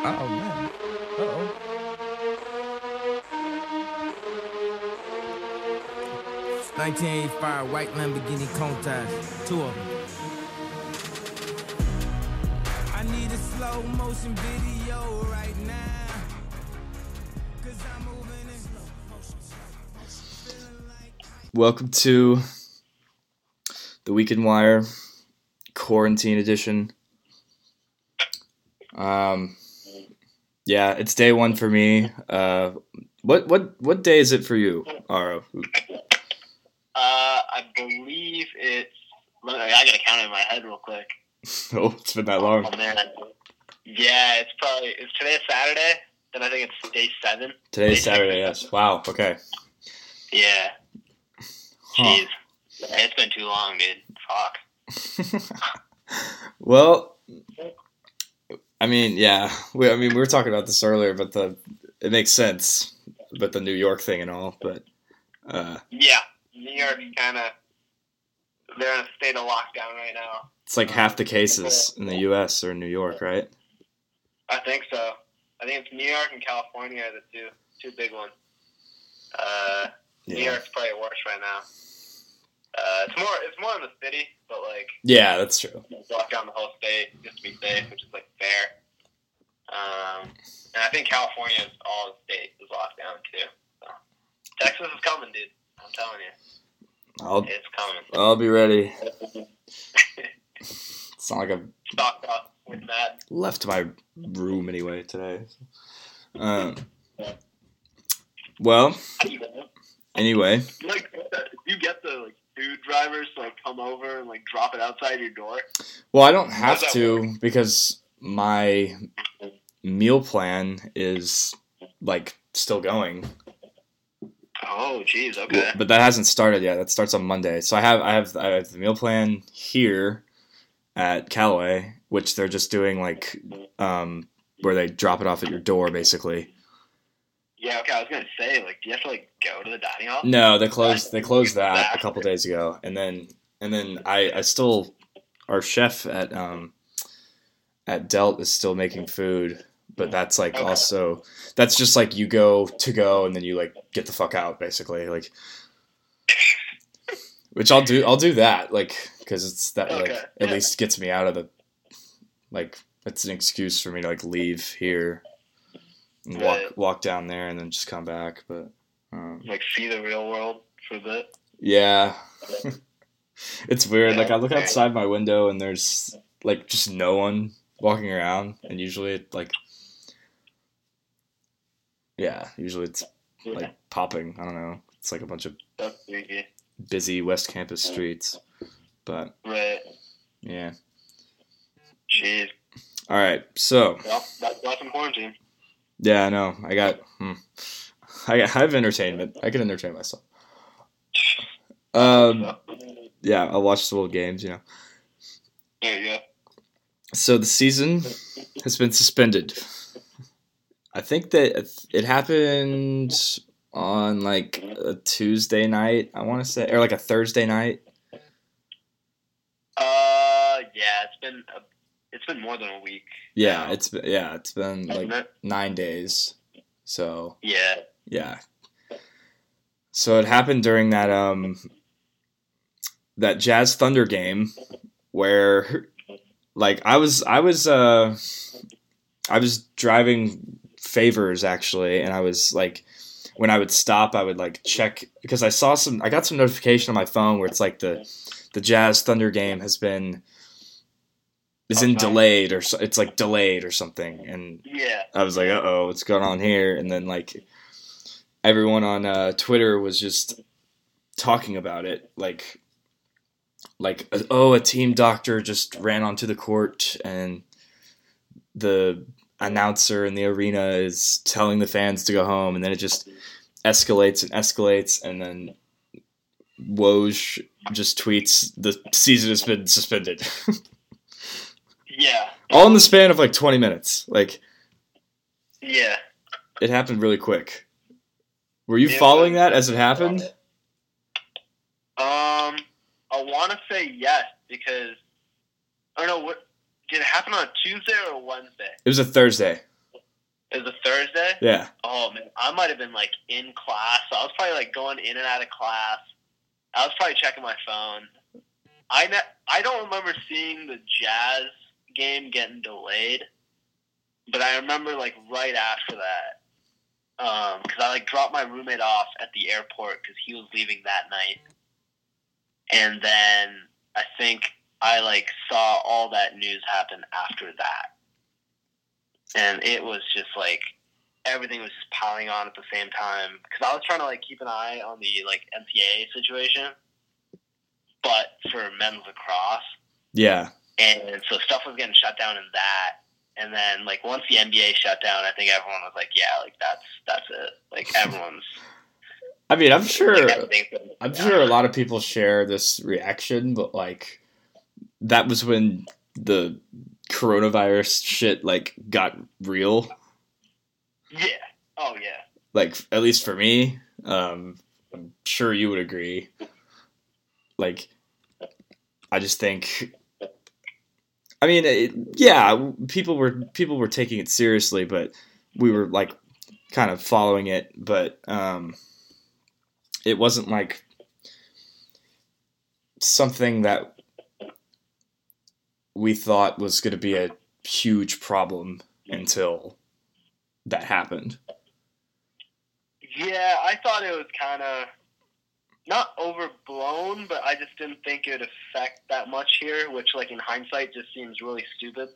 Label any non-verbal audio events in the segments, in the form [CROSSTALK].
Oh man. Uh oh. Nineteen eighty five white Lamborghini Countach, two of them. I need a slow motion video right now. Cause I'm moving in slow motion, slow motion. Feeling like Welcome to the Weekend Wire quarantine edition. Um, yeah, it's day one for me. Uh, what what what day is it for you, Aro? Uh, I believe it's. Look, I gotta count it in my head real quick. [LAUGHS] Oh, it's been that long. Oh man. Yeah, it's probably. Is today Saturday? Then I think it's day seven. Today's Saturday. Yes. Wow. Okay. Yeah. Huh. Jeez. It's been too long, dude. Fuck. [LAUGHS] well, I mean, yeah. We, I mean, we were talking about this earlier, but the it makes sense, but the New York thing and all. But uh, Yeah. New York's kind of. They're in a state of lockdown right now. it's like half the cases in the U.S. are in New York, right? I think so. I think it's New York and California are the two two big ones. Uh, New York's probably worse right now. Uh, it's more it's more in the city, but like Yeah, that's true. lock down the whole state just to be safe, which is like fair. Um, and I think California is all the state is locked down too. So Texas is coming, dude. I'm telling you, I'll it's coming. I'll be ready. [LAUGHS] It's not like I've Stocked up with that. left my room anyway today. Um, well, How you doing? anyway, like you get the like food drivers to like come over and like drop it outside your door. well, I don't have to because my meal plan is like still going. Oh, jeez. Okay. but that hasn't started yet. That starts on Monday. So I have I have I have the meal plan here at Callaway, which they're just doing like um, where they drop it off at your door, basically. Yeah. Okay. I was gonna say, like, do you have to like go to the dining hall? No, they closed they closed that a couple days ago, and then and then I I still our chef at um at Delt is still making food, but that's like Okay. also that's just like you go to go and then you like get the fuck out basically like [LAUGHS] which I'll do I'll do that like because it's that like Okay, at yeah. least gets me out of the like it's an excuse for me to like leave here and walk Right. walk down there and then just come back but um, Like, see the real world for a bit. yeah. [LAUGHS] it's weird. Yeah, like I look outside my window and there's like just no one walking around and usually it like yeah, usually it's like popping. I don't know. It's like a bunch of busy West Campus streets. But Right. yeah. Jeez. All right. So, Well, that's that's in quarantine. Yeah, I know. I got hmm. I, I have entertainment. I can entertain myself. Um yeah, I'll watch the little games, you know. there you go. So the season has been suspended. I think that it happened on like a Tuesday night. I want to say, or like a Thursday night. Uh, yeah, it's been a, it's been more than a week. Yeah, Wow. it's been, yeah, it's been like it? nine days. So Yeah. yeah. So it happened during that um that Jazz Thunder game where like I was I was uh I was driving favors actually and I was like when I would stop I would like check because I saw some I got some notification on my phone where it's like the the Jazz Thunder game has been is in delayed or so, it's like delayed or something and Yeah. I was like, uh oh, what's going on here? And then like everyone on uh, Twitter was just talking about it, like like oh, a team doctor just ran onto the court and the announcer in the arena is telling the fans to go home, and then it just escalates and escalates, and then Woj just tweets the season has been suspended, [LAUGHS] Yeah. all in the span of like twenty minutes, like. Yeah. It happened really quick. Were you following that as it happened? Um, I want to say yes because I don't know what did it happen on a Tuesday or a Wednesday. It was a Thursday. It was a Thursday. Yeah. Oh man, I might have been like in class. So I was probably like going in and out of class. I was probably checking my phone. I ne- I don't remember seeing the Jazz game getting delayed, but I remember like right after that, um, because I like dropped my roommate off at the airport because he was leaving that night, and then I think I like saw all that news happen after that, and it was just like everything was just piling on at the same time. Because I was trying to like keep an eye on the like NCAA situation, but for men's lacrosse, Yeah. And so stuff was getting shut down in that. And then like once the NBA shut down, I think everyone was like, yeah, like that's that's it. Like everyone's. I mean, I'm sure. like, I'm sure a lot of people share this reaction, but like that was when the coronavirus shit like got real. Yeah. Oh yeah. Like at least for me, um, I'm sure you would agree. Like, I just think. I mean, it, yeah, people were people were taking it seriously, but we were like kind of following it, but um, it wasn't like something that we thought was going to be a huge problem until that happened. Yeah, I thought it was kind of not overblown, but I just didn't think it would affect that much here, which, like in hindsight, just seems really stupid.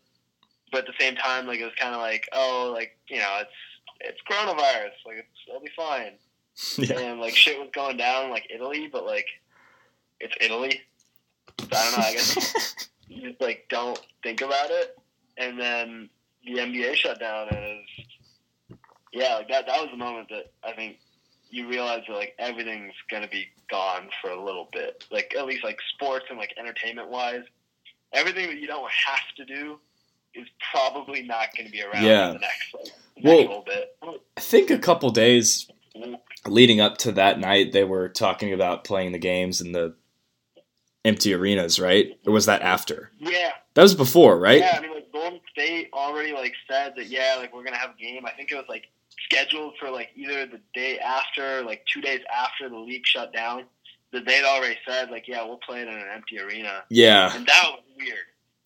But at the same time, like it was kind of like, oh, like you know, it's it's coronavirus, like it's, it'll be fine. [LAUGHS] yeah. And like shit was going down, in, like Italy, but like it's Italy. So I don't know. I guess you [LAUGHS] just like don't think about it, and then the NBA shut down, and it was, yeah, like that. That was the moment that I think you realize that like everything's gonna be gone for a little bit. Like at least like sports and like entertainment wise, everything that you don't have to do is probably not going to be around Yeah. next like Well- little bit. I think a couple days leading up to that night, they were talking about playing the games in the empty arenas, right? Or was that after? Yeah, That was before, right? Yeah, I mean, like Golden State already like said that yeah, like we're gonna have a game. I think it was like scheduled for like either the day after, like two days after the league shut down. That they'd already said like yeah, we'll play it in an empty arena, Yeah. and that was weird.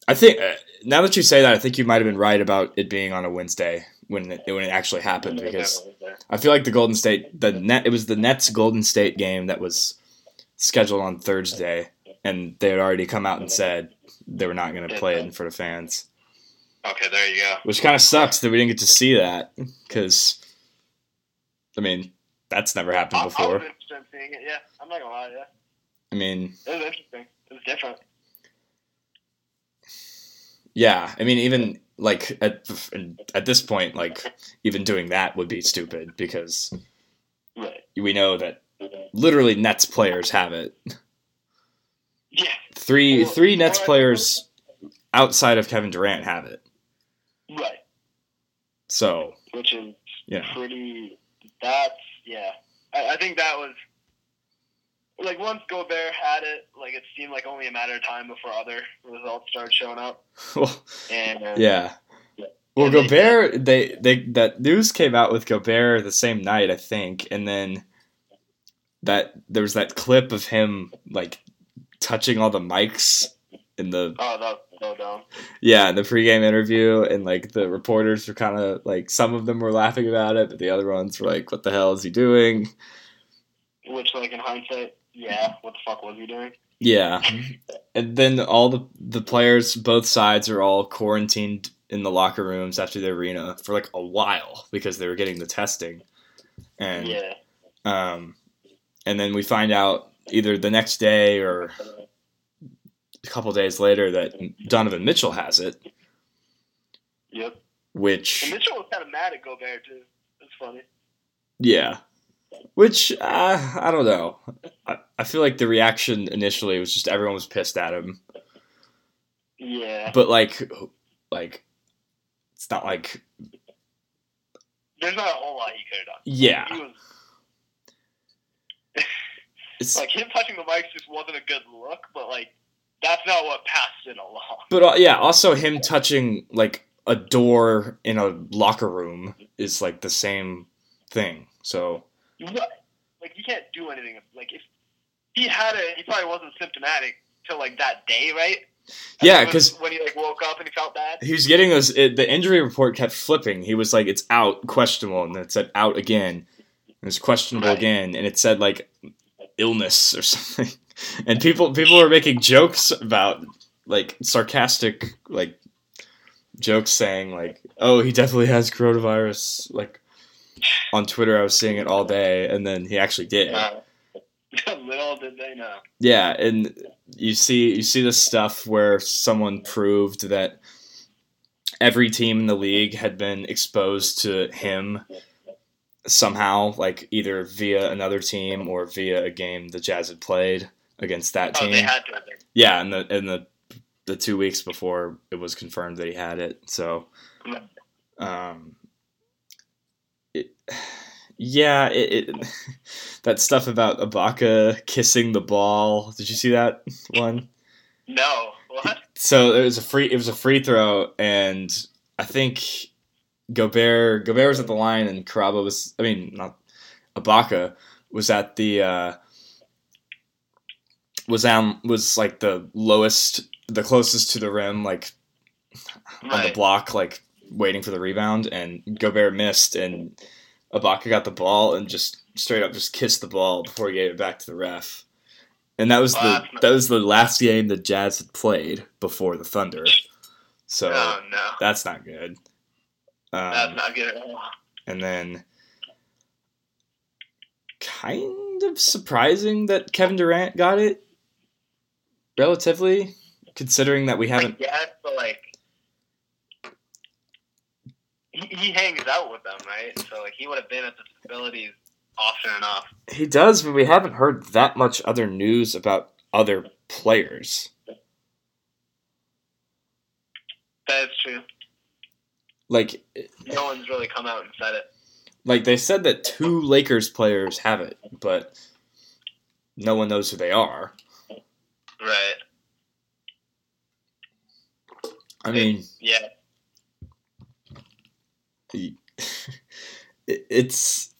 I think uh, now that you say that, I think you might have been right about it being on a Wednesday when it, when it actually happened because I feel like the Golden State the net it was the Nets Golden State game that was scheduled on Thursday and they had already come out and said they were not going to play it in front of fans, okay, there you go. which kind of sucks that we didn't get to see that because I mean that's never happened before. was interested in seeing it. Yeah, I'm not gonna lie. Yeah, I mean, it was interesting. It was different. yeah, I mean even like at at this point, like even doing that would be stupid because Right. we know that literally Nets players have it. Yeah. Three three Nets players outside of Kevin Durant have it. Right. So Which is yeah, pretty. That's yeah. I, I think that was like once Gobert had it, like it seemed like only a matter of time before other results started showing up. [LAUGHS] well, And uh, yeah. Well, And they- Gobert, they they that news came out with Gobert the same night, I think, and then that there was that clip of him like touching all the mics in the oh, was yeah in the pregame interview, and like the reporters were kind of like some of them were laughing about it, but the other ones were like, "What the hell is he doing?" Which, like in hindsight, yeah, what the fuck was he doing? Yeah, and then all the the players, both sides, are all quarantined in the locker rooms after the arena for like a while because they were getting the testing, and Yeah. um, and then we find out either the next day or a couple days later that Donovan Mitchell has it, Yep. And which Mitchell was kind of mad at Gobert too. It's funny. yeah, which uh, I don't know. I, I feel like the reaction initially was just everyone was pissed at him, Yeah. but like like it's not like There's not a whole lot he could have done. yeah He was it's [LAUGHS] like him touching the mics just wasn't a good look, but like that's not what passed it along. but uh, yeah also him touching like a door in a locker room is like the same thing. So Right. Like he can't do anything. Like if he had it, he probably wasn't symptomatic till like that day, right? yeah, because when he like woke up and he felt bad. he was getting those. It, the injury report kept flipping. He was like, "It's out, questionable," and then it said out again. It was questionable Right. again, and it said like illness or [LAUGHS] something. And people people were making jokes about like sarcastic like jokes saying like, "Oh, he definitely has coronavirus." Like on Twitter, I was seeing it all day, and then he actually did. Uh, [LAUGHS] little did they know. Yeah, and you see you see this stuff where someone proved that every team in the league had been exposed to him somehow, like either via another team or via a game the Jazz had played against that Oh, team. they had to. have been. yeah, in the in the the two weeks before it was confirmed that he had it. So, um, it, yeah, it, it [LAUGHS] that stuff about Ibaka kissing the ball. Did you see that one? No. What? So it was a free. It was a free throw, and I think Gobert Gobert was at the line, and Karaba was. I mean, not Ibaka was at the. Uh, was on was like the lowest, the closest to the rim, like on the block, like waiting for the rebound, and Gobert missed, and Ibaka got the ball and just straight up just kissed the ball before he gave it back to the ref. And that was the that was the last game the Jazz had played before the Thunder. So Oh no. that's not good. That's Um, not good at all. and then kind of surprising that Kevin Durant got it relatively considering that we haven't guess, but like he, he hangs out with them, right? So like he would have been at the facilities often enough. He does, but we haven't heard that much other news about other players. That is true. Like, No one's really come out and said it. like they said that two Lakers players have it, but no one knows who they are. Right. I mean, Yeah. [LAUGHS] it's.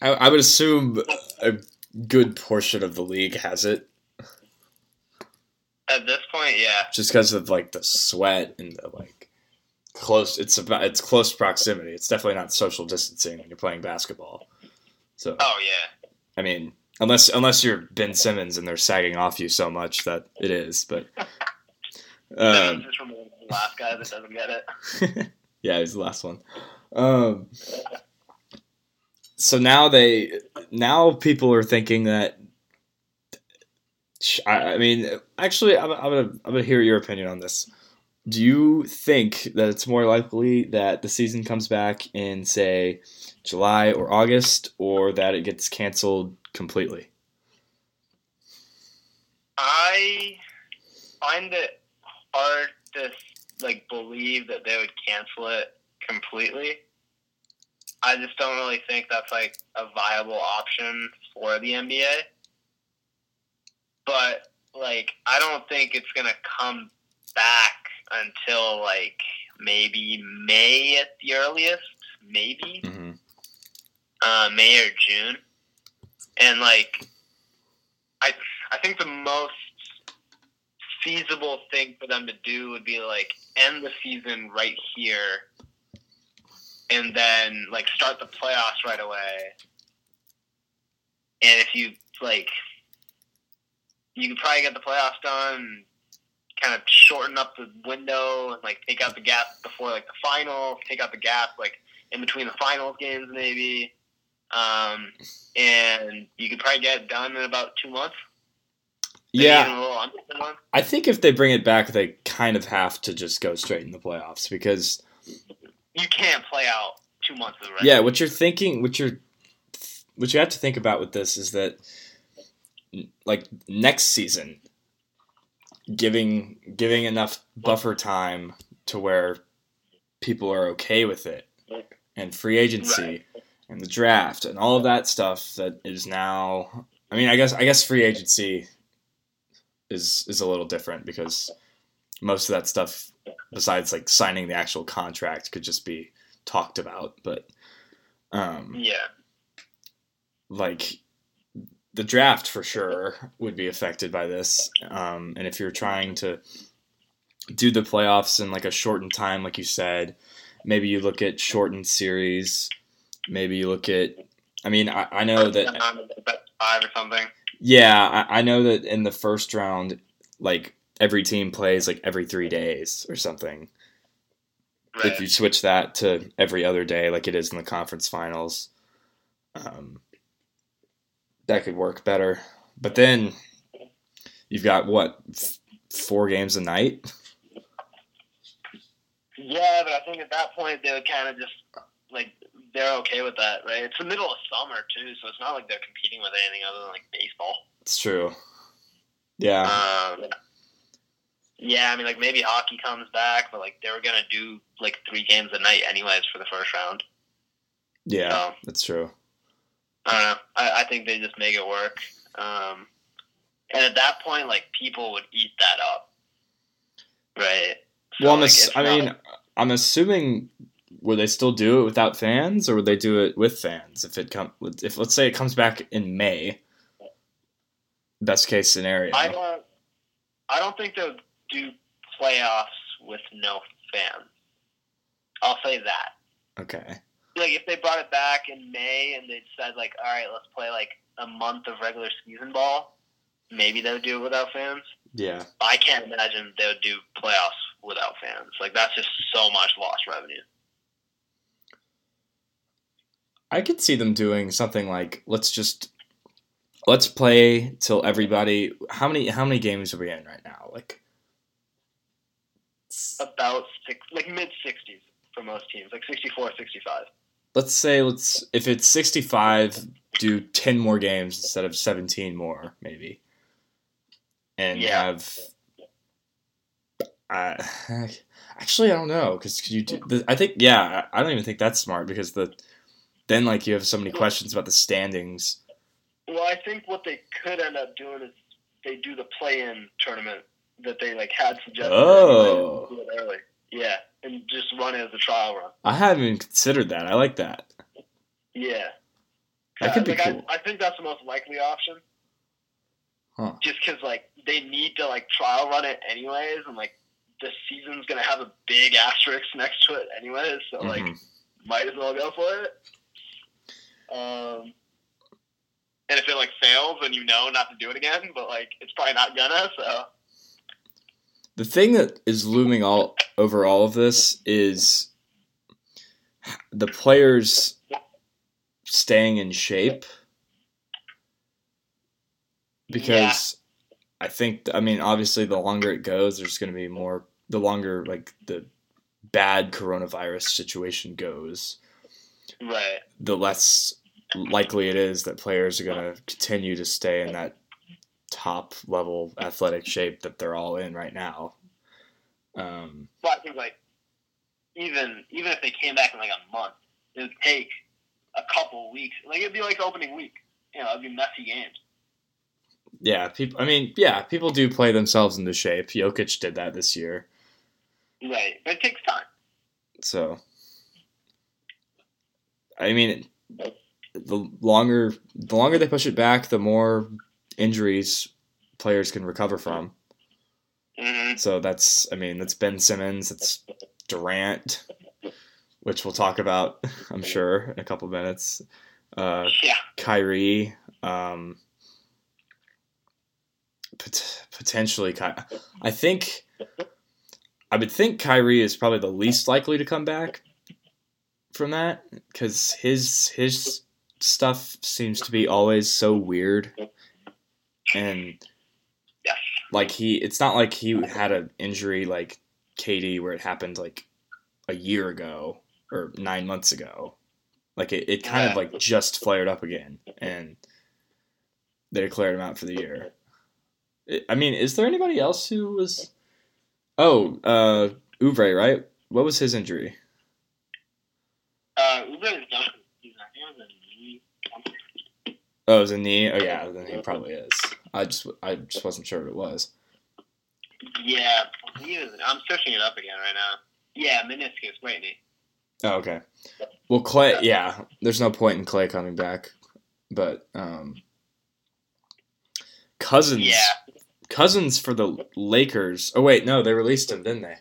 I, I would assume a good portion of the league has it, At this point, yeah. just because of like the sweat and the like close. It's about it's close proximity. It's definitely not social distancing when you're playing basketball. So Oh yeah. I mean, unless unless you're Ben Simmons and they're sagging off you so much that it is, but [LAUGHS] um, is from the last guy that doesn't get it. [LAUGHS] yeah, he's the last one. Um, so now they now people are thinking that. I, I mean, actually, I'm, I'm gonna I'm gonna hear your opinion on this. Do you think that it's more likely that the season comes back in say July or August, or that it gets canceled completely? I find it to like believe that they would cancel it completely. I just don't really think that's like a viable option for the NBA. But like I don't think it's gonna come back until like maybe May at the earliest, maybe Mm-hmm. uh, May or June, and like I I think the most feasible thing for them to do would be like end the season right here, and then like start the playoffs right away. And if you like, you could probably get the playoffs done. Kind of shorten up the window and like take out the gap before like the finals. Take out the gap like in between the finals games maybe. Um, and you could probably get it done in about two months. Yeah, even a little under two months. I think if they bring it back, they kind of have to just go straight in the playoffs because You can't play out two months of the rest. yeah, what you're thinking, what you're, what you have to think about with this is that, like next season, giving giving enough buffer time to where people are okay with it, and free agency, and the draft, and all of that stuff that is now. I mean, I guess I guess free agency is is a little different because most of that stuff besides like signing the actual contract could just be talked about. But um, Yeah. like the draft for sure would be affected by this. Um, and if you're trying to do the playoffs in like a shortened time, like you said, maybe you look at shortened series. Maybe you look at. I mean, I, I know that. Five or something. Yeah, I, I know that in the first round, like every team plays like every three days or something. Right. If you switch that to every other day, like it is in the conference finals, um, that could work better. But then you've got what f- four games a night? Yeah, but I think at that point they would kind of just like they're okay with that, right? It's the middle of summer too, so it's not like they're competing with anything other than like baseball. It's true. Yeah, Um, yeah, I mean, like maybe hockey comes back, but like they were gonna do like three games a night anyways for the first round. yeah, So that's true. I don't know. I, I think they just make it work. Um, and at that point, like people would eat that up, right? So, Well, I'm like, ass- I mean, I'm assuming would they still do it without fans, or would they do it with fans? If it come, if let's say it comes back in May, best case scenario. I don't. I don't think they'll do playoffs with no fans. I'll say that. Okay. Like if they brought it back in May and they said like, all right, let's play like a month of regular season ball, maybe they would do it without fans. Yeah. I can't imagine they would do playoffs without fans. Like that's just so much lost revenue. I could see them doing something like let's just let's play till everybody. How many how many games are we in right now? Like About six, like mid sixties for most teams, like 64, 65. let's say let's if it's 65 do 10 more games instead of 17 more maybe and Yeah. have uh, [LAUGHS] actually i don't know because could you do the, i think yeah i don't even think that's smart because the then like you have so many questions about the standings Well, I think what they could end up doing is they do the play-in tournament that they like had suggested. Oh. Early. Yeah, and just run it as a trial run. i haven't even considered that i like that Yeah, That could be like, cool. I, I think that's the most likely option. Huh. Just because like they need to like trial run it anyways, and like the season's gonna have a big asterisk next to it anyways, so like Mhm. might as well go for it. Um, and if it like fails, then you know not to do it again. But like it's probably not gonna. So The thing that is looming all over all of this is the players staying in shape because I think I mean obviously the longer it goes there's going to be more the longer like the bad coronavirus situation goes right, the less likely it is that players are going to continue to stay in that top level athletic shape that they're all in right now. Um, but I think like even even if they came back in like a month, it would take a couple weeks. Like it'd be like opening week. You know, it'd be messy games. yeah, people. I mean, yeah, people do play themselves into shape. Jokic did that this year, Right, but it takes time. so I mean, the longer the longer they push it back, the more injuries players can recover from. hmm So that's, I mean, that's Ben Simmons, it's Durant, which we'll talk about, I'm sure, in a couple minutes. Uh, Yeah, Kyrie, um, pot- potentially, Ky- I think, I would think Kyrie is probably the least likely to come back from that because his his stuff seems to be always so weird, and yes, like he it's not like he had an injury like Katie where it happened like a year ago or nine months ago. Like it, it kind of like just flared up again and they declared him out for the year. I- mean, is there anybody else who was Oh, uh Oubre, right? What was his injury? uh, Oubre is done. He's not- he was a knee something. Oh, it was a knee. Oh yeah, then he probably is. I just I just wasn't sure what it was. Yeah, he I'm searching it up again right now. Yeah, meniscus, right knee. Oh, okay. Well, Clay, yeah, there's no point in Clay coming back, but um, Cousins, Yeah, Cousins for the Lakers. Oh wait, no, they released him, didn't they?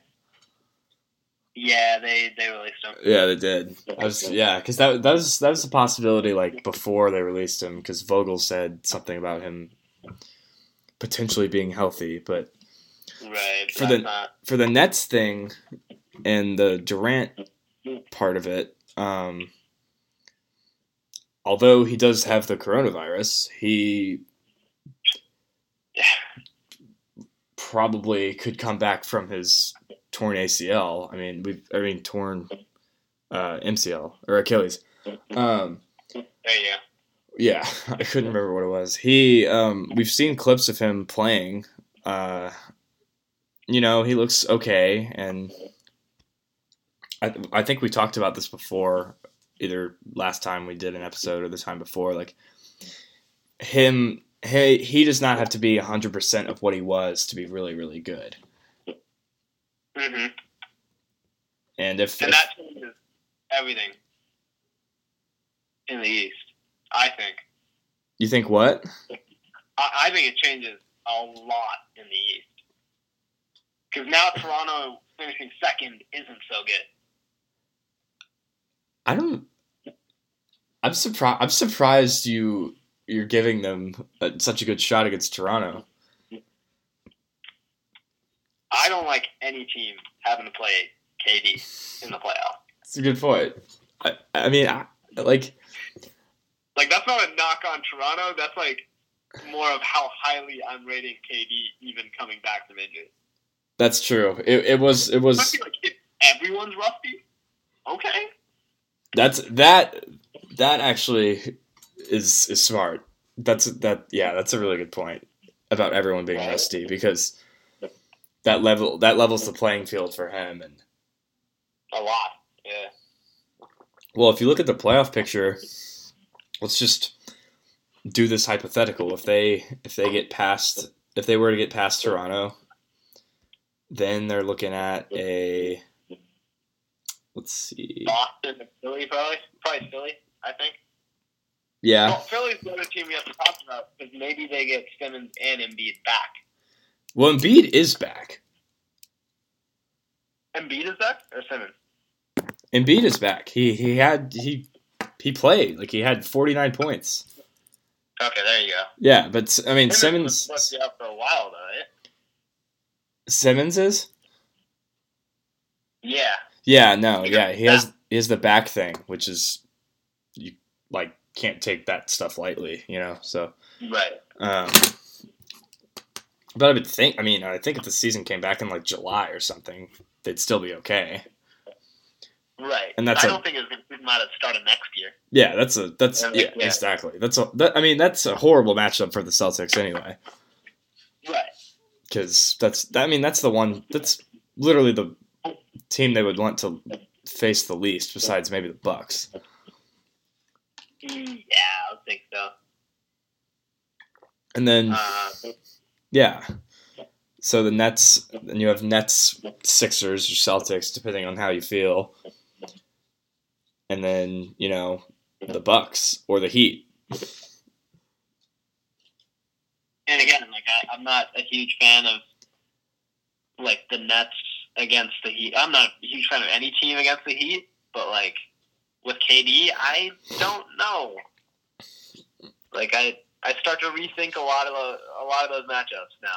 Yeah, they they released him. Yeah, they did. I was, yeah, because that that was that was a possibility like before they released him because Vogel said something about him potentially being healthy, but Right. For the- not- for the Nets thing and the Durant part of it, um, although he does have the coronavirus, he probably could come back from his torn ACL. I mean, we've I mean torn uh, MCL or Achilles. Um, you go. yeah, [LAUGHS] I couldn't remember what it was. He, um, we've seen clips of him playing. Uh, you know, he looks okay, and I, I think we talked about this before, either last time we did an episode or the time before. Like him, he he does not have to be hundred percent of what he was to be really really good. Hmm And if, And that changes everything in the East. I think. you think what, I, I think it changes a lot in the East. Because now Toronto finishing second isn't so good. I don't. I'm surprised. I'm surprised you you're giving them a, such a good shot against Toronto. I don't like any team having to play KD in the playoffs. It's a good point. I, I mean, I, like, Like that's not a knock on Toronto. That's like more of how highly I'm rating KD even coming back from injury. that's true. It, it was. It was. like if everyone's rusty, okay. That's that. That actually is is smart. That's that. Yeah, that's a really good point about everyone being rusty because that level that levels the playing field for him. And A lot. Yeah. well, if you look at the playoff picture, let's just do this hypothetical. If they if they get past if they were to get past Toronto, then they're looking at a let's see. Boston and Philly probably. Probably Philly, I think. Yeah. Well, Philly's the other team we have to talk about because maybe they get Simmons and Embiid back. Well, Embiid is back. Embiid is back or Simmons? Embiid is back. He he had he he played like he had 49 points. Okay, there you go. Yeah, but I mean Simmons supposed out for a while though, right? Simmons is? Yeah. Yeah, no, yeah, he has he has the back thing, which is you like can't take that stuff lightly, you know. So, Right. um but I would think I mean, I think if the season came back in like July or something, they'd still be okay. Right. And that's I a- don't think it's going to matter at start next year. Yeah, that's a that's Yeah, yeah, exactly. That's a that, I mean, that's a horrible matchup for the Celtics anyway. Right. because that's I mean that's the one that's literally the team they would want to face the least besides maybe the Bucks. Yeah, I think so. And then Uh, yeah. So the Nets and you have Nets, Sixers or Celtics depending on how you feel. And then, you know, the Bucks or the Heat. and again, like I, I'm not a huge fan of like the Nets against the Heat. I'm not a huge fan of any team against the Heat, but like with KD, I don't know. Like I, I start to rethink a lot of the, a lot of those matchups now.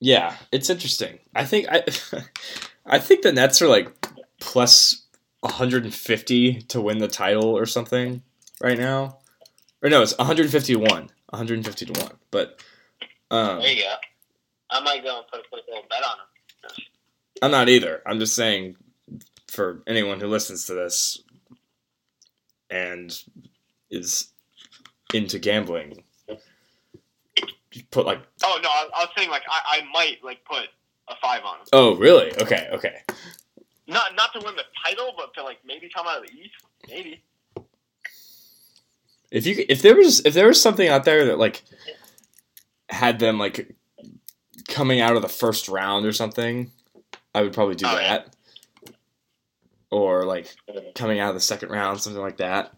Yeah, it's interesting. I think I [LAUGHS] I think the Nets are like plus 150 to win the title or something right now. Or no, it's 151. 150 to 1. But um, There you go. I might go and put a quick little bet on them. I'm not either. I'm just saying for anyone who listens to this and is into gambling, you put like Oh no, I, I was saying like I, I might like put a five on them. oh really okay okay Not not to win the title, but to like maybe come out of the East. Maybe. if you if there was if there was something out there that like had them like coming out of the first round or something, I would probably do Oh, yeah. that. Or like coming out of the second round, something like that.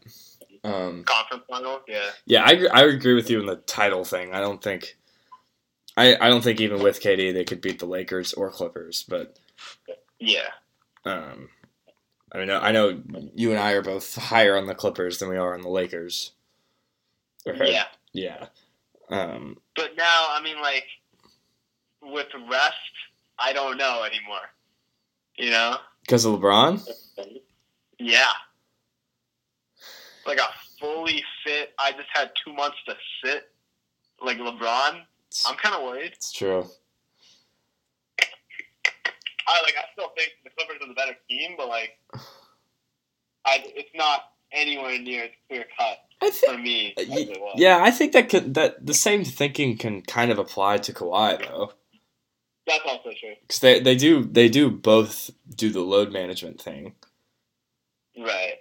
Um, Conference final, yeah. yeah, I, agree- I agree with you in the title thing. I don't think, I, I don't think even with KD they could beat the Lakers or Clippers. But Yeah. um, I mean, I know you and I are both higher on the Clippers than we are on the Lakers. Yeah. yeah. Um, But now, I mean, like, with rest, I don't know anymore. You know? because of LeBron. Yeah. Like a fully fit, I just had two months to sit, like LeBron. I'm kind of worried. It's true. I like. I still think the Clippers are the better team, but like, I it's not anywhere near as clear cut I for me uh, as. Yeah, I think that could that the same thinking can kind of apply to Kawhi though, that's also true. because they they do they do both do the load management thing. Right.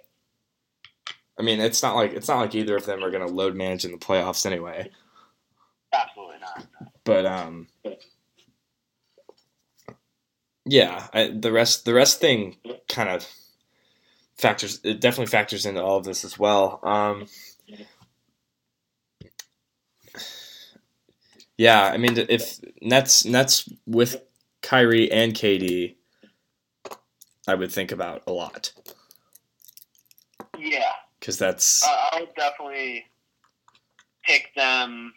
I mean, it's not like it's not like either of them are going to load manage in the playoffs anyway. Absolutely not. But um, yeah, I, the rest the rest thing kind of factors. It definitely factors into all of this as well. Um, yeah, I mean, if Nets Nets with Kyrie and KD, I would think about a lot. Because that's I I would definitely pick them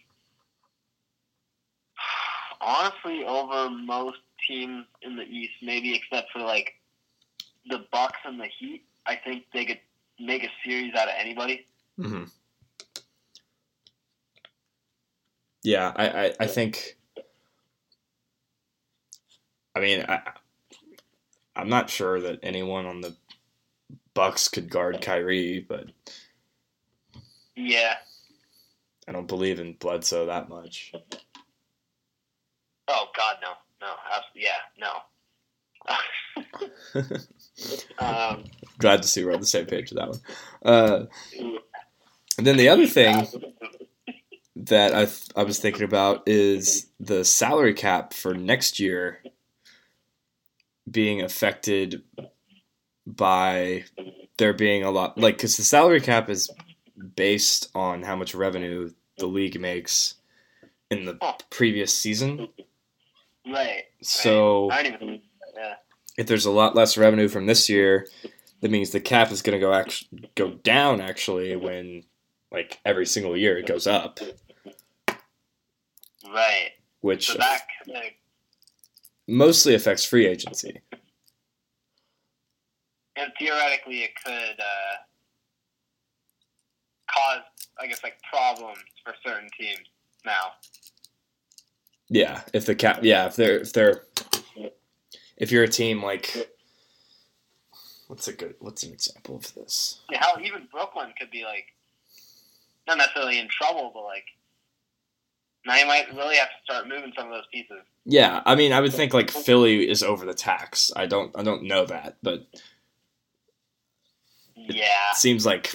honestly over most teams in the East, maybe except for like the Bucks and the Heat. I think they could make a series out of anybody. hmm Yeah, I, I, I think. I mean, I, I'm not sure that anyone on the Bucks could guard Kyrie, but Yeah. I don't believe in Bledsoe that much. Oh God, no, no, yeah, no. [LAUGHS] um, Glad to see we're on the same page with that one. Uh, and then the other thing that I th- I was thinking about is the salary cap for next year being affected by there being a lot like because the salary cap is based on how much revenue the league makes in the oh. previous season. right. So I don't even. Yeah. if there's a lot less revenue from this year, that means the cap is going to go actually go down actually when like every single year it goes up, Right. which So that like, mostly affects free agency. And theoretically it could uh, cause, I guess, like problems for certain teams now. Yeah, if the cap, yeah, if they're if they're if you're a team like what's a good what's an example of this? Yeah, hell, even Brooklyn could be like not necessarily in trouble, but like now you might really have to start moving some of those pieces. Yeah, I mean, I would think like Philly is over the tax. I don't I don't know that, but Yeah, it seems like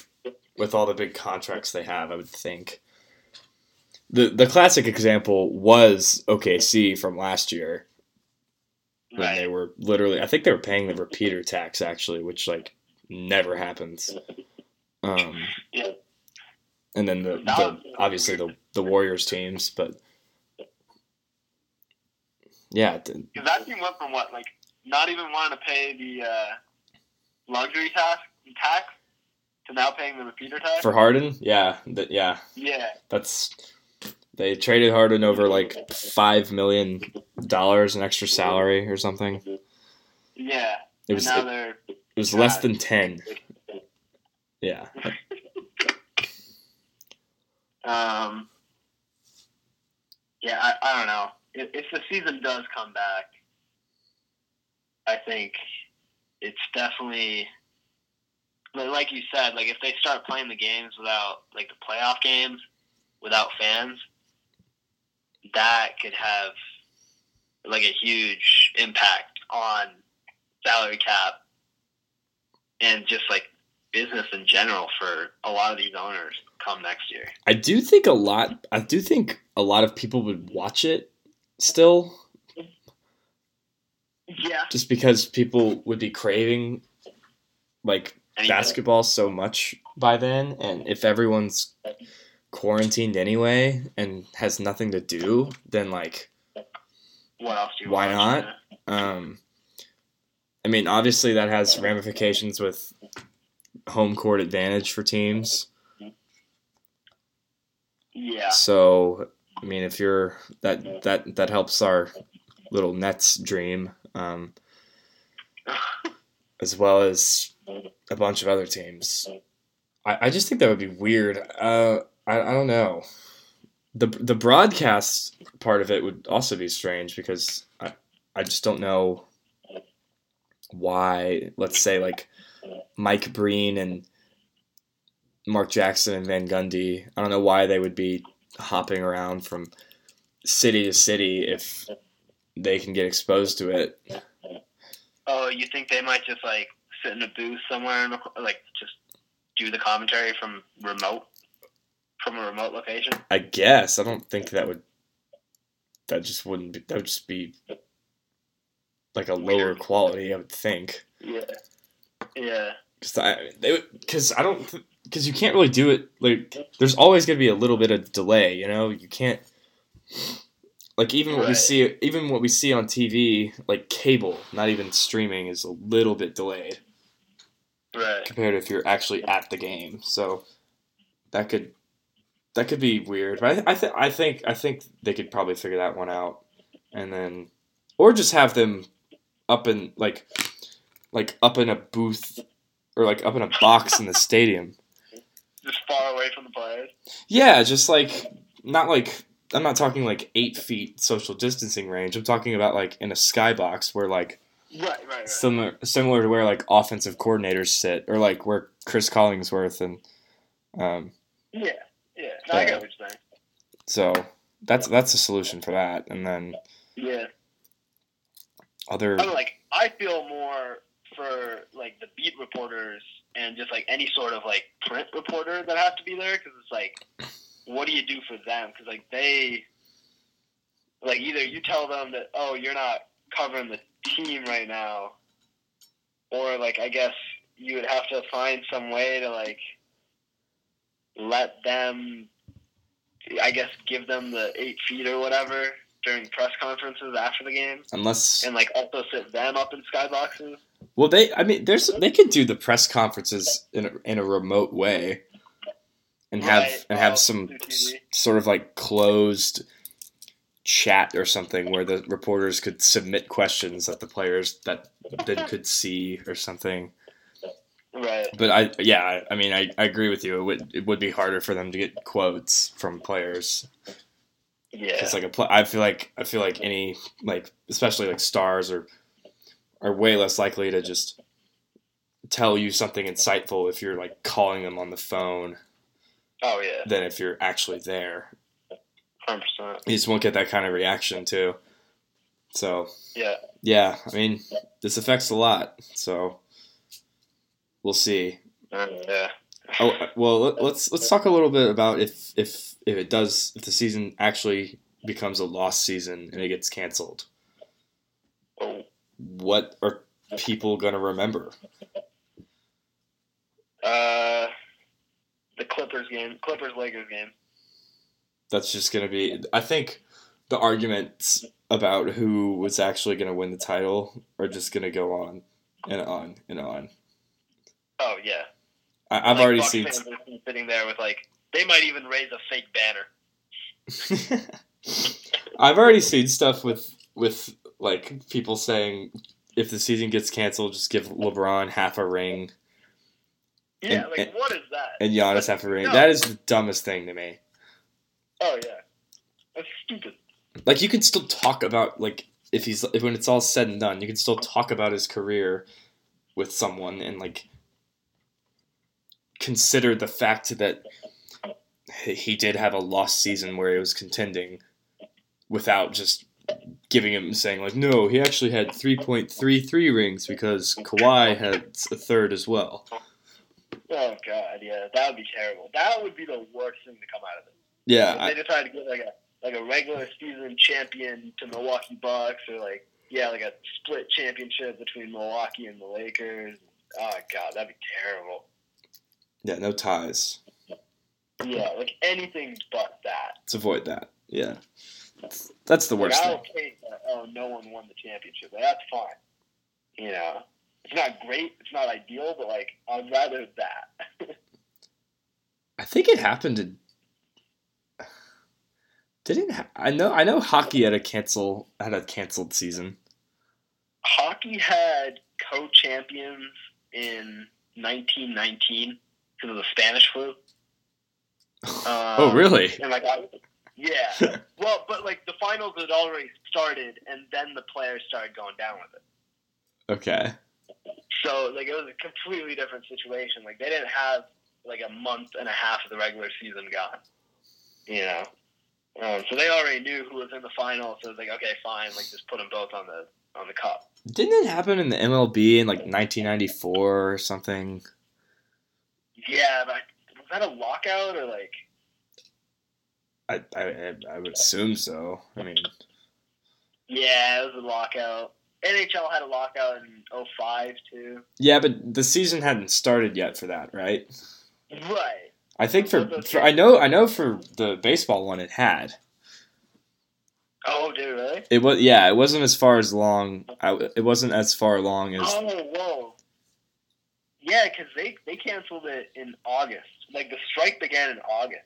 with all the big contracts they have, I would think. The the classic example was OKC from last year when right. they were literally I think they were paying the repeater tax actually, which like never happens. Um Yeah. and then the, the obviously the the Warriors teams, but yeah, Because that team went from what, like, not even wanting to pay the uh, luxury tax tax to now paying the repeater tax. for Harden, yeah, that yeah, yeah, that's they traded Harden over like five million dollars in extra salary or something. yeah. It was and now it, they're was less than ten. Yeah, Um, yeah, I, I don't know. If, if the season does come back, I think it's definitely li- like you said. Like if they start playing the games without like the playoff games without fans, that could have like a huge impact on salary cap and just like business in general for a lot of these owners come next year. I do think a lot. I do think a lot of people would watch it still Yeah. just because people would be craving like. Basketball so much by then and if everyone's quarantined anyway and has nothing to do then like What else do you Why not? um i mean obviously that has ramifications with home court advantage for teams Yeah. so i mean if you're that that that helps our little nets dream um [LAUGHS] as well as a bunch of other teams. I, I just think that would be weird. Uh, I, I don't know. The the broadcast part of it would also be strange because I, I just don't know why, let's say, like Mike Breen and Mark Jackson and Van Gundy, I don't know why they would be hopping around from city to city if they can get exposed to it. Oh, you think they might just like sit in a booth somewhere and like just do the commentary from remote from a remote location? I guess I don't think that would. That just wouldn't. Be, that would just be like a lower quality. I would think. Yeah. Yeah. Because I they because I don't because you can't really do it like there's always going to be a little bit of delay. You know you can't like even what we see even what we see on TV like cable not even streaming is a little bit delayed Right. compared to if you're actually at the game. So that could that could be weird. But I, I think I think I think they could probably figure that one out, and then or just have them up in like like up in a booth or like up in a box in the stadium. Just far away from the players. Yeah, just like not like I'm not talking like eight feet social distancing range. I'm talking about like in a skybox where like Right. Right. Right. similar similar to where like offensive coordinators sit, or like where Cris Collinsworth and um, yeah. Yeah. No, I get what you're saying. so that's that's a solution for that. And then Yeah. other I don't like I feel more for like the beat reporters and just like any sort of like print reporter that has to be there because it's like, what do you do for them? Because like they, like either you tell them that oh you're not covering the team right now, or like I guess you would have to find some way to like let them, I guess give them the eight feet or whatever during press conferences after the game. Unless and like also sit them up in skyboxes. well they I mean there's they could do the press conferences in a, in a remote way and have Right, and have some s- sort of like closed chat or something where the reporters could submit questions that the players that then could see or something. Right. But I yeah, I, mean I, I agree with you. It would it would be harder for them to get quotes from players. Yeah. It's like a pl- I feel like I feel like any like especially like stars are are way less likely to just tell you something insightful if you're like calling them on the phone oh yeah. than if you're actually there. Hundred percent. You just won't get that kind of reaction too. So Yeah. yeah, I mean this affects a lot. So we'll see. Uh, yeah. Oh well, let- let's let's talk a little bit about if if if it does if the season actually becomes a lost season and it gets canceled. Oh, What are people gonna remember? Uh, the Clippers game, Clippers Lakers game. That's just gonna be. I think the arguments about who was actually gonna win the title are just gonna go on and on and on. Oh yeah. I, I've Like, already seen. sitting there with like they might even raise a fake banner. [LAUGHS] I've already seen stuff with with like people saying if the season gets canceled, just give LeBron half a ring Yeah. And- like and- what is that? and Giannis half a ring. No. That is the dumbest thing to me. Oh yeah. That's stupid. Like you can still talk about like if he's if when it's all said and done, you can still talk about his career with someone and like consider the fact that he did have a lost season where he was contending without just giving him saying like no he actually had 3.33 rings because Kawhi had a third as well Oh god, yeah, that would be terrible. That would be the worst thing to come out of it. Yeah if I, they decide to give like a like a regular season champion to Milwaukee Bucks or like yeah, like a split championship between Milwaukee and the Lakers. Oh god, that'd be terrible. Yeah, no ties. Yeah, like anything but that. Let's avoid that. Yeah, that's the Like, worst I'll thing. that. Oh, no one won the championship. Like, that's fine. You know, it's not great. It's not ideal, but like I'd rather that. [LAUGHS] I think it happened in. Didn't ha- I know? I know hockey had a cancel had a canceled season. Hockey had co-champions in 1919 because of the Spanish flu. [LAUGHS] oh, Um, really? And like, I, yeah. [LAUGHS] well, but like the finals had already started, and then the players started going down with it. Okay. So like it was a completely different situation. Like they didn't have like a month and a half of the regular season gone. You know. Um, so they already knew who was in the final, so it was like, okay, fine, like just put them both on the on the cup. Didn't it happen in the MLB in like 1994 or something? Yeah, but was that a lockout or like? I I, I would assume so. I mean, Yeah, it was a lockout. NHL had a lockout in 05 too. yeah, but the season hadn't started yet for that, right? Right. I think for, for I know I know for the baseball one it had. Oh, dude, really? It was yeah, it wasn't as far as long. I, it wasn't as far along as Oh, whoa. Yeah, because they they canceled it in August. Like the strike began in August.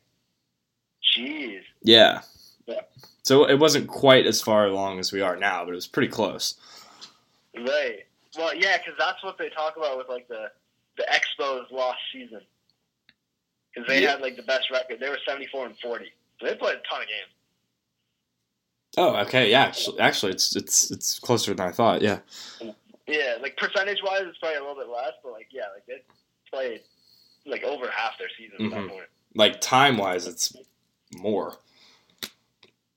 Jeez. yeah. Yeah. So it wasn't quite as far along as we are now, but it was pretty close. Right. Well, yeah, because that's what they talk about with like the the Expos lost season. Because they Yeah. had like the best record. They were seventy four and forty. So they played a ton of games. Oh, okay, yeah. Actually, actually it's it's it's closer than I thought. Yeah. Yeah, like percentage wise, it's probably a little bit less, but like yeah, like they played like over half their season at Mhm. that point. Like time wise, it's more.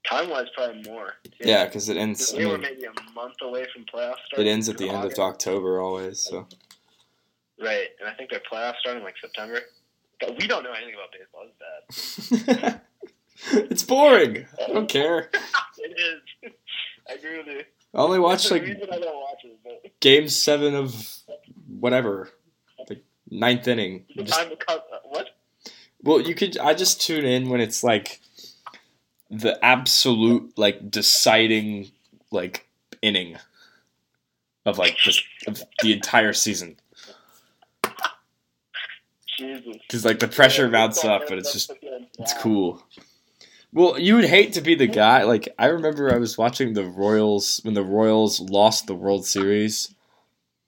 Time wise, probably more. too. Yeah, because it ends. I They were maybe a month away from playoffs it ends at the in end of October always. So Right, and I think their playoffs starting like September. But we don't know anything about baseball. It's bad. [LAUGHS] it's boring. I don't care. [LAUGHS] it is. I agree with you. I only watch like watch it. But game seven of whatever, like ninth inning. the Just-. Uh, what? well, you could. I just tune in when it's like the absolute like deciding like inning of like the, of the entire season Jesus. because like the pressure Yeah, mounts up, but it's just it's cool. Well, you would hate to be the guy. Like I remember, I was watching the Royals when the Royals lost the World Series.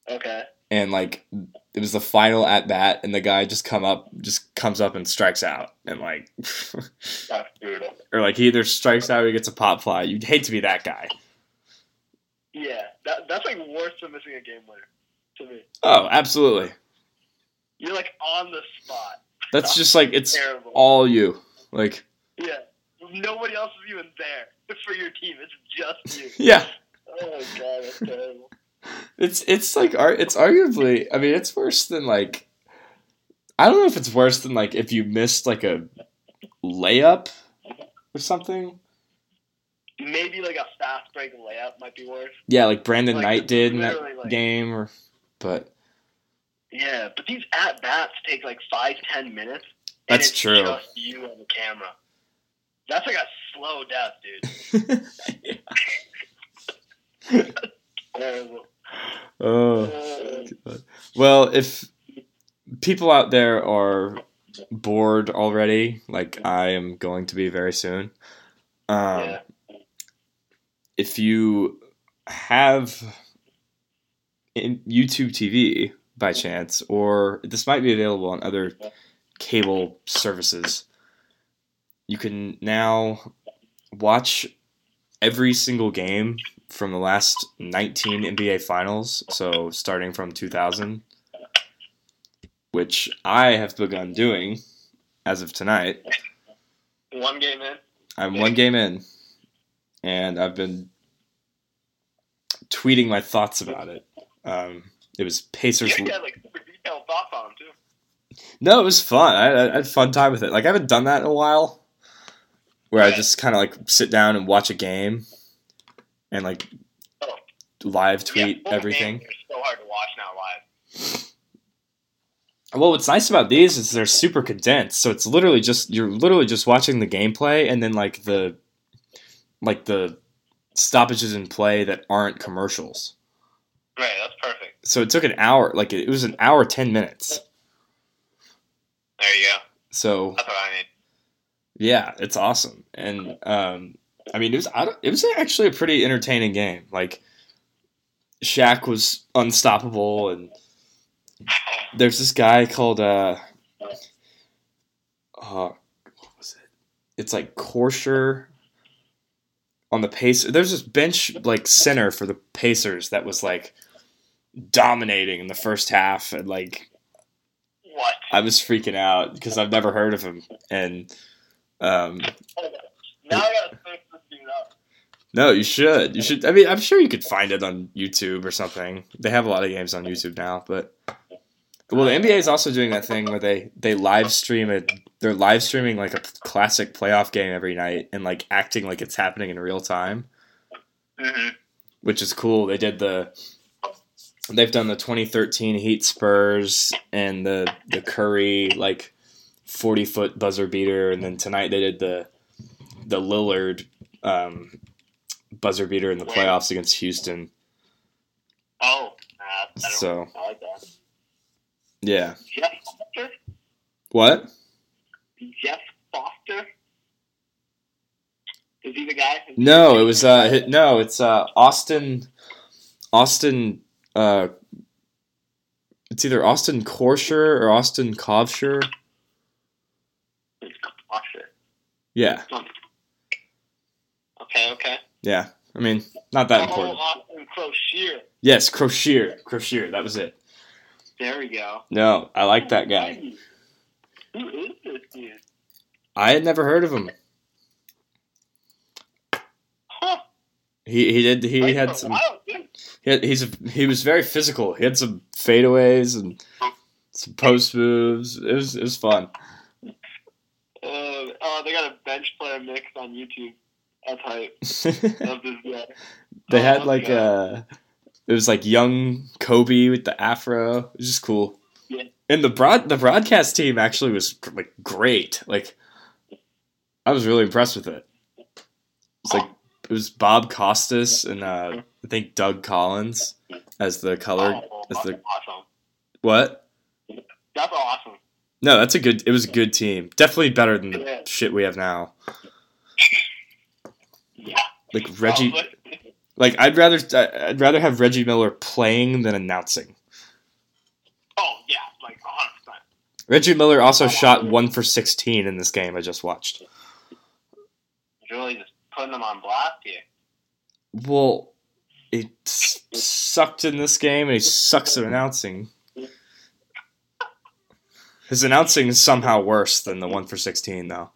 Okay. and like it was the final at bat and the guy just come up just comes up and strikes out and like [LAUGHS] That's brutal. or like he either strikes out or he gets a pop fly you'd hate to be that guy Yeah, that, that's like worse than missing a game winner to me. oh absolutely You're like on the spot. that's just like it's Terrible. all you like yeah. Nobody else is even there [LAUGHS] for your team. It's just you. [LAUGHS] yeah Oh god, that's terrible. it's it's like it's arguably i mean it's worse than like i don't know if it's worse than like if you missed like a layup or something Maybe like a fast break layup might be worse. yeah like brandon Like, knight did in that like- game or but Yeah, but these at bats take like five, ten minutes. And That's it's true. Just you on the camera. That's like a slow death, dude. Terrible. [LAUGHS] [LAUGHS] oh God. Well, if people out there are bored already, like I am going to be very soon, um, yeah. if you have in YouTube TV by chance, or this might be available on other cable services, you can now watch every single game from the last 19 NBA finals, so starting from 2000, which I have begun doing as of tonight. One game in. I'm one game in, and I've been tweeting my thoughts about it. Um, it was Pacers. You had like super detailed thoughts on them too. No, it was fun. I, I had fun time with it. Like I haven't done that in a while, where I just kind of like sit down and watch a game, and like Oh. live tweet full everything. so hard to watch now live. Well, what's nice about these is they're super condensed, so it's literally just you're literally just watching the gameplay and then like the like the stoppages in play that aren't commercials. Right, that's perfect. So it took an hour, like it was an hour ten minutes. There you go. So That's what I need. yeah, it's awesome, and um, I mean it was it was actually a pretty entertaining game. Like Shaq was unstoppable, and there's this guy called uh, uh what was it? It's like Korsher on the pace. There's this bench like center for the Pacers that was like dominating in the first half, and like What? I was freaking out because I've never heard of him, and um, Now I gotta search this dude up. no, you should. You should. I mean, I'm sure you could find it on YouTube or something. They have a lot of games on YouTube now, but well, the NBA is also doing that thing where they they live stream it. They're live streaming like a classic playoff game every night and like acting like it's happening in real time, Mm-hmm. which is cool. They did the. They've done the 2013 Heat Spurs and the the Curry like 40 foot buzzer beater, and then tonight they did the the Lillard um, buzzer beater in the playoffs against Houston. Oh, don't So I like that. yeah, Jeff Foster? what? Jeff Foster? Is he the guy? Is No, it was uh no, it's uh Austin Austin uh it's either Austin Korsher or Austin Kovsher. It's. Yeah, Okay, okay. yeah. I mean, not that oh, important. Austin Croshere. Yes, Croshere. Croshere, that was it. There we go. No, I like that guy. Who is this dude? I had never heard of him. Huh. He he did he had some while, he had, he's a, he was very physical. He had some fadeaways and some post moves. It was it was fun. Uh, oh, they got a bench player mix on YouTube. That's hype. [LAUGHS] Love this guy. They Oh, had like go. uh it was like young Kobe with the afro. It was just cool. Yeah. And the broad the broadcast team actually was like great. Like I was really impressed with it. It's like it was Bob Costas and uh I think Doug Collins as the color Oh, as the awesome. what? That's awesome. No, that's a good it was a good team. Definitely better than the shit we have now. Yeah. Like Reggie Probably. like I'd rather I'd rather have Reggie Miller playing than announcing. Oh yeah, like 100. percent Reggie Miller also shot one for sixteen in this game I just watched. Really just putting them on blast here. Well, he sucked in this game and he sucks at announcing. His announcing is somehow worse than the one for sixteen, though.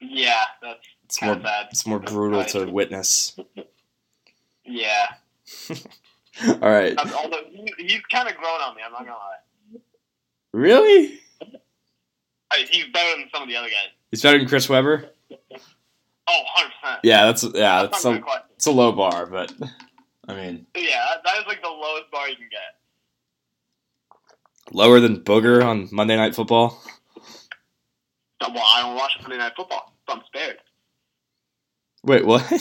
Yeah, that's It's more bad. it's more brutal to witness. [LAUGHS] Yeah. [LAUGHS] All right, Um, Although he, he's kind of grown on me, I'm not gonna lie. really? I mean, he's better than some of the other guys. He's better than Chris Webber. [LAUGHS] Oh, 100 percent. Yeah, that's yeah, that's a a it's a low bar, but [LAUGHS] I mean Yeah, that is like the lowest bar you can get. lower than Booger on Monday Night Football. Uh, Well, I don't watch Monday Night Football, so I'm spared. Wait, what? [LAUGHS]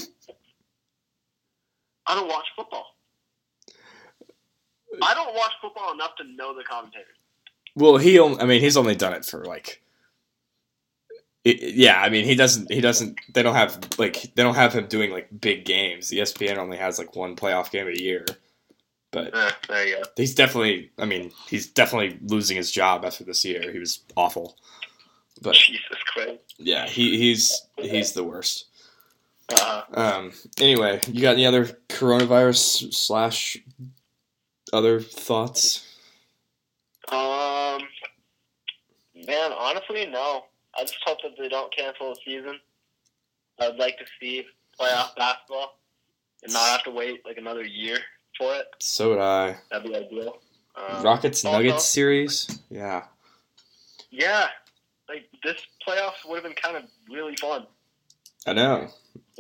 I don't watch football. I don't watch football enough to know the commentators. Well, he only, I mean, he's only done it for like. It, yeah, I mean, he doesn't. He doesn't. They don't have like they don't have him doing like big games. ESPN only has like one playoff game a year, but Eh, there you go. he's definitely. I mean, he's definitely losing his job after this year. He was awful, but [LAUGHS] Jesus Christ. yeah, he, he's he's the worst. Uh, Um. Anyway, you got any other coronavirus slash other thoughts? um, man, honestly, no. I just hope that they don't cancel the season. I'd like to see playoff basketball and not have to wait like another year for it. So would I. That'd be ideal. Um, Rockets also- Nuggets series. Yeah. Yeah, like this playoffs would have been kind of really fun. I know. [LAUGHS]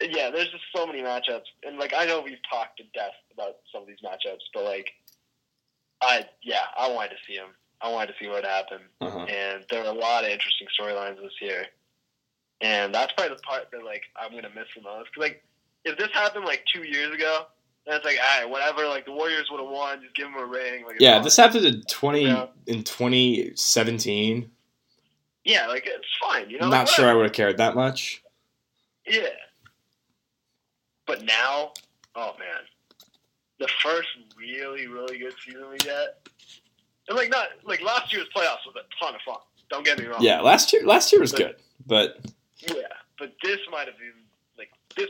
yeah, there's just so many matchups, and like I know we've talked to death about some of these matchups, but like, I yeah, I wanted to see them. I wanted to see what happened, Uh-huh. and there were a lot of interesting storylines this year, and that's probably the part that like I'm gonna miss the most. 'Cause, like, if this happened like two years ago, then it's like, all right, whatever. Like the Warriors would have won, just give them a ring. Like, Yeah, this happened in twenty Yeah. in twenty seventeen. yeah, like it's fine. You know, I'm like, not sure I would have cared that much. Yeah. But now, oh man, the first really, really good season we get, and like not like last year's playoffs was a ton of fun. Don't get me wrong. Yeah, last year last year was good, but Yeah, but this might have been like this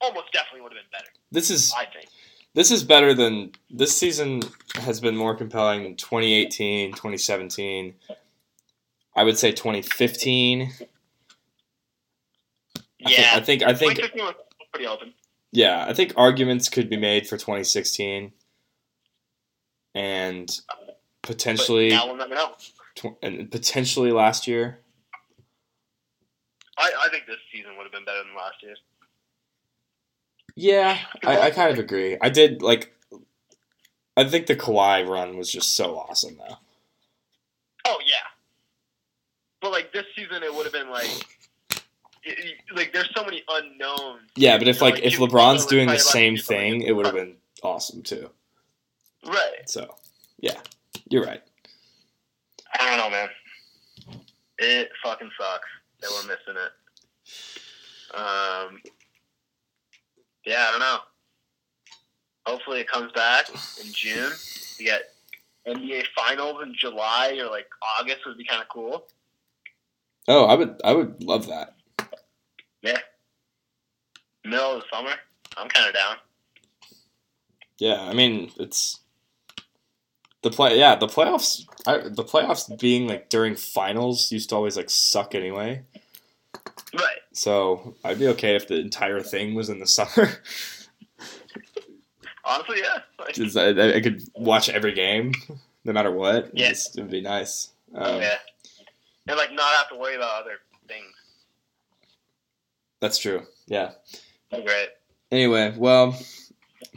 almost definitely would have been better. this is I think. this is better than this season has been more compelling than 2018, 2017. I would say 2015. I think- Yeah, I think I think 2015 was pretty open. yeah, I think arguments could be made for 2016 and uh, But potentially now we'll never know. tw- and potentially last year. I, I think this season would have been better than last year. Yeah, I, I kind of agree. I did like. I think the Kawhi run was just so awesome, though. Oh yeah, but like this season, it would have been like. Like there's so many unknowns. Yeah, but if know, like if LeBron's doing the same thing, it would have been awesome too. right. So, yeah, you're right. I don't know, man. It fucking sucks that we're missing it. Um, yeah, I don't know. Hopefully, it comes back in June. We get NBA Finals in July or like August would be kind of cool. Oh, I would I would love that. Yeah. Middle of the summer, I'm kind of down. Yeah, I mean it's the play. Yeah, the playoffs. I, the playoffs being like during finals used to always like suck anyway. Right. So I'd be okay if the entire thing was in the summer. [LAUGHS] Honestly, yeah. Like, I, I could watch every game, no matter what. Yeah. It would be nice. Um, yeah. And like not have to worry about other things. That's true. Yeah. That'd great. Anyway, well,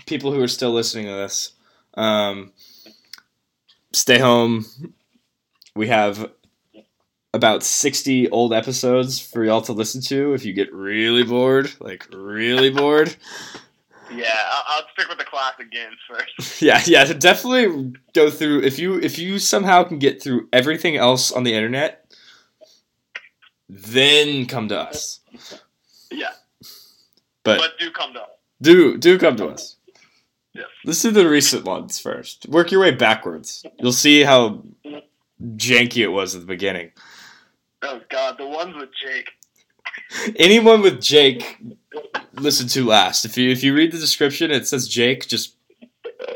people who are still listening to this, um, stay home. We have about 60 old episodes for y'all to listen to if you get really bored, like really bored. Yeah, I'll, I'll stick with the classic games first. [LAUGHS] yeah, yeah, to definitely go through if you if you somehow can get through everything else on the internet, then come to us. Yeah. But But do come to us. do do come to us. Listen to the recent ones first. Work your way backwards. You'll see how janky it was at the beginning. Oh god, the ones with Jake. Anyone with Jake, listen to last. If you if you read the description, it says Jake. Just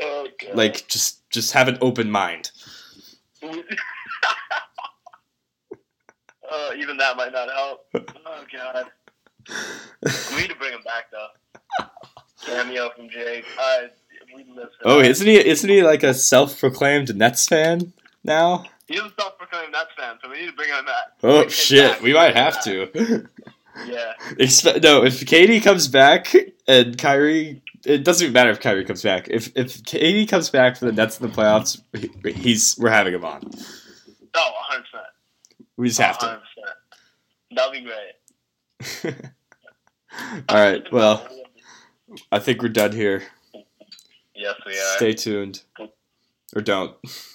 Oh god. like just just have an open mind. [LAUGHS] uh, even that might not help. Oh god. We need to bring him back though. [LAUGHS] Cameo from Jake. Uh, we. Oh, isn't he? Isn't he like a self-proclaimed Nets fan now? He's a self-proclaimed Nets fan, so we need to bring him back. Oh shit, back. we might have to. Yeah. Expe- no, if KD comes back and Kyrie, it doesn't even matter if Kyrie comes back. If if KD comes back for the Nets in the playoffs, he's we're having him on. Oh, 100%. We just have to. 100%. That'll be great. [LAUGHS] All right. Well, [LAUGHS] I think we're done here. Yes, we are. Stay tuned, or don't. [LAUGHS]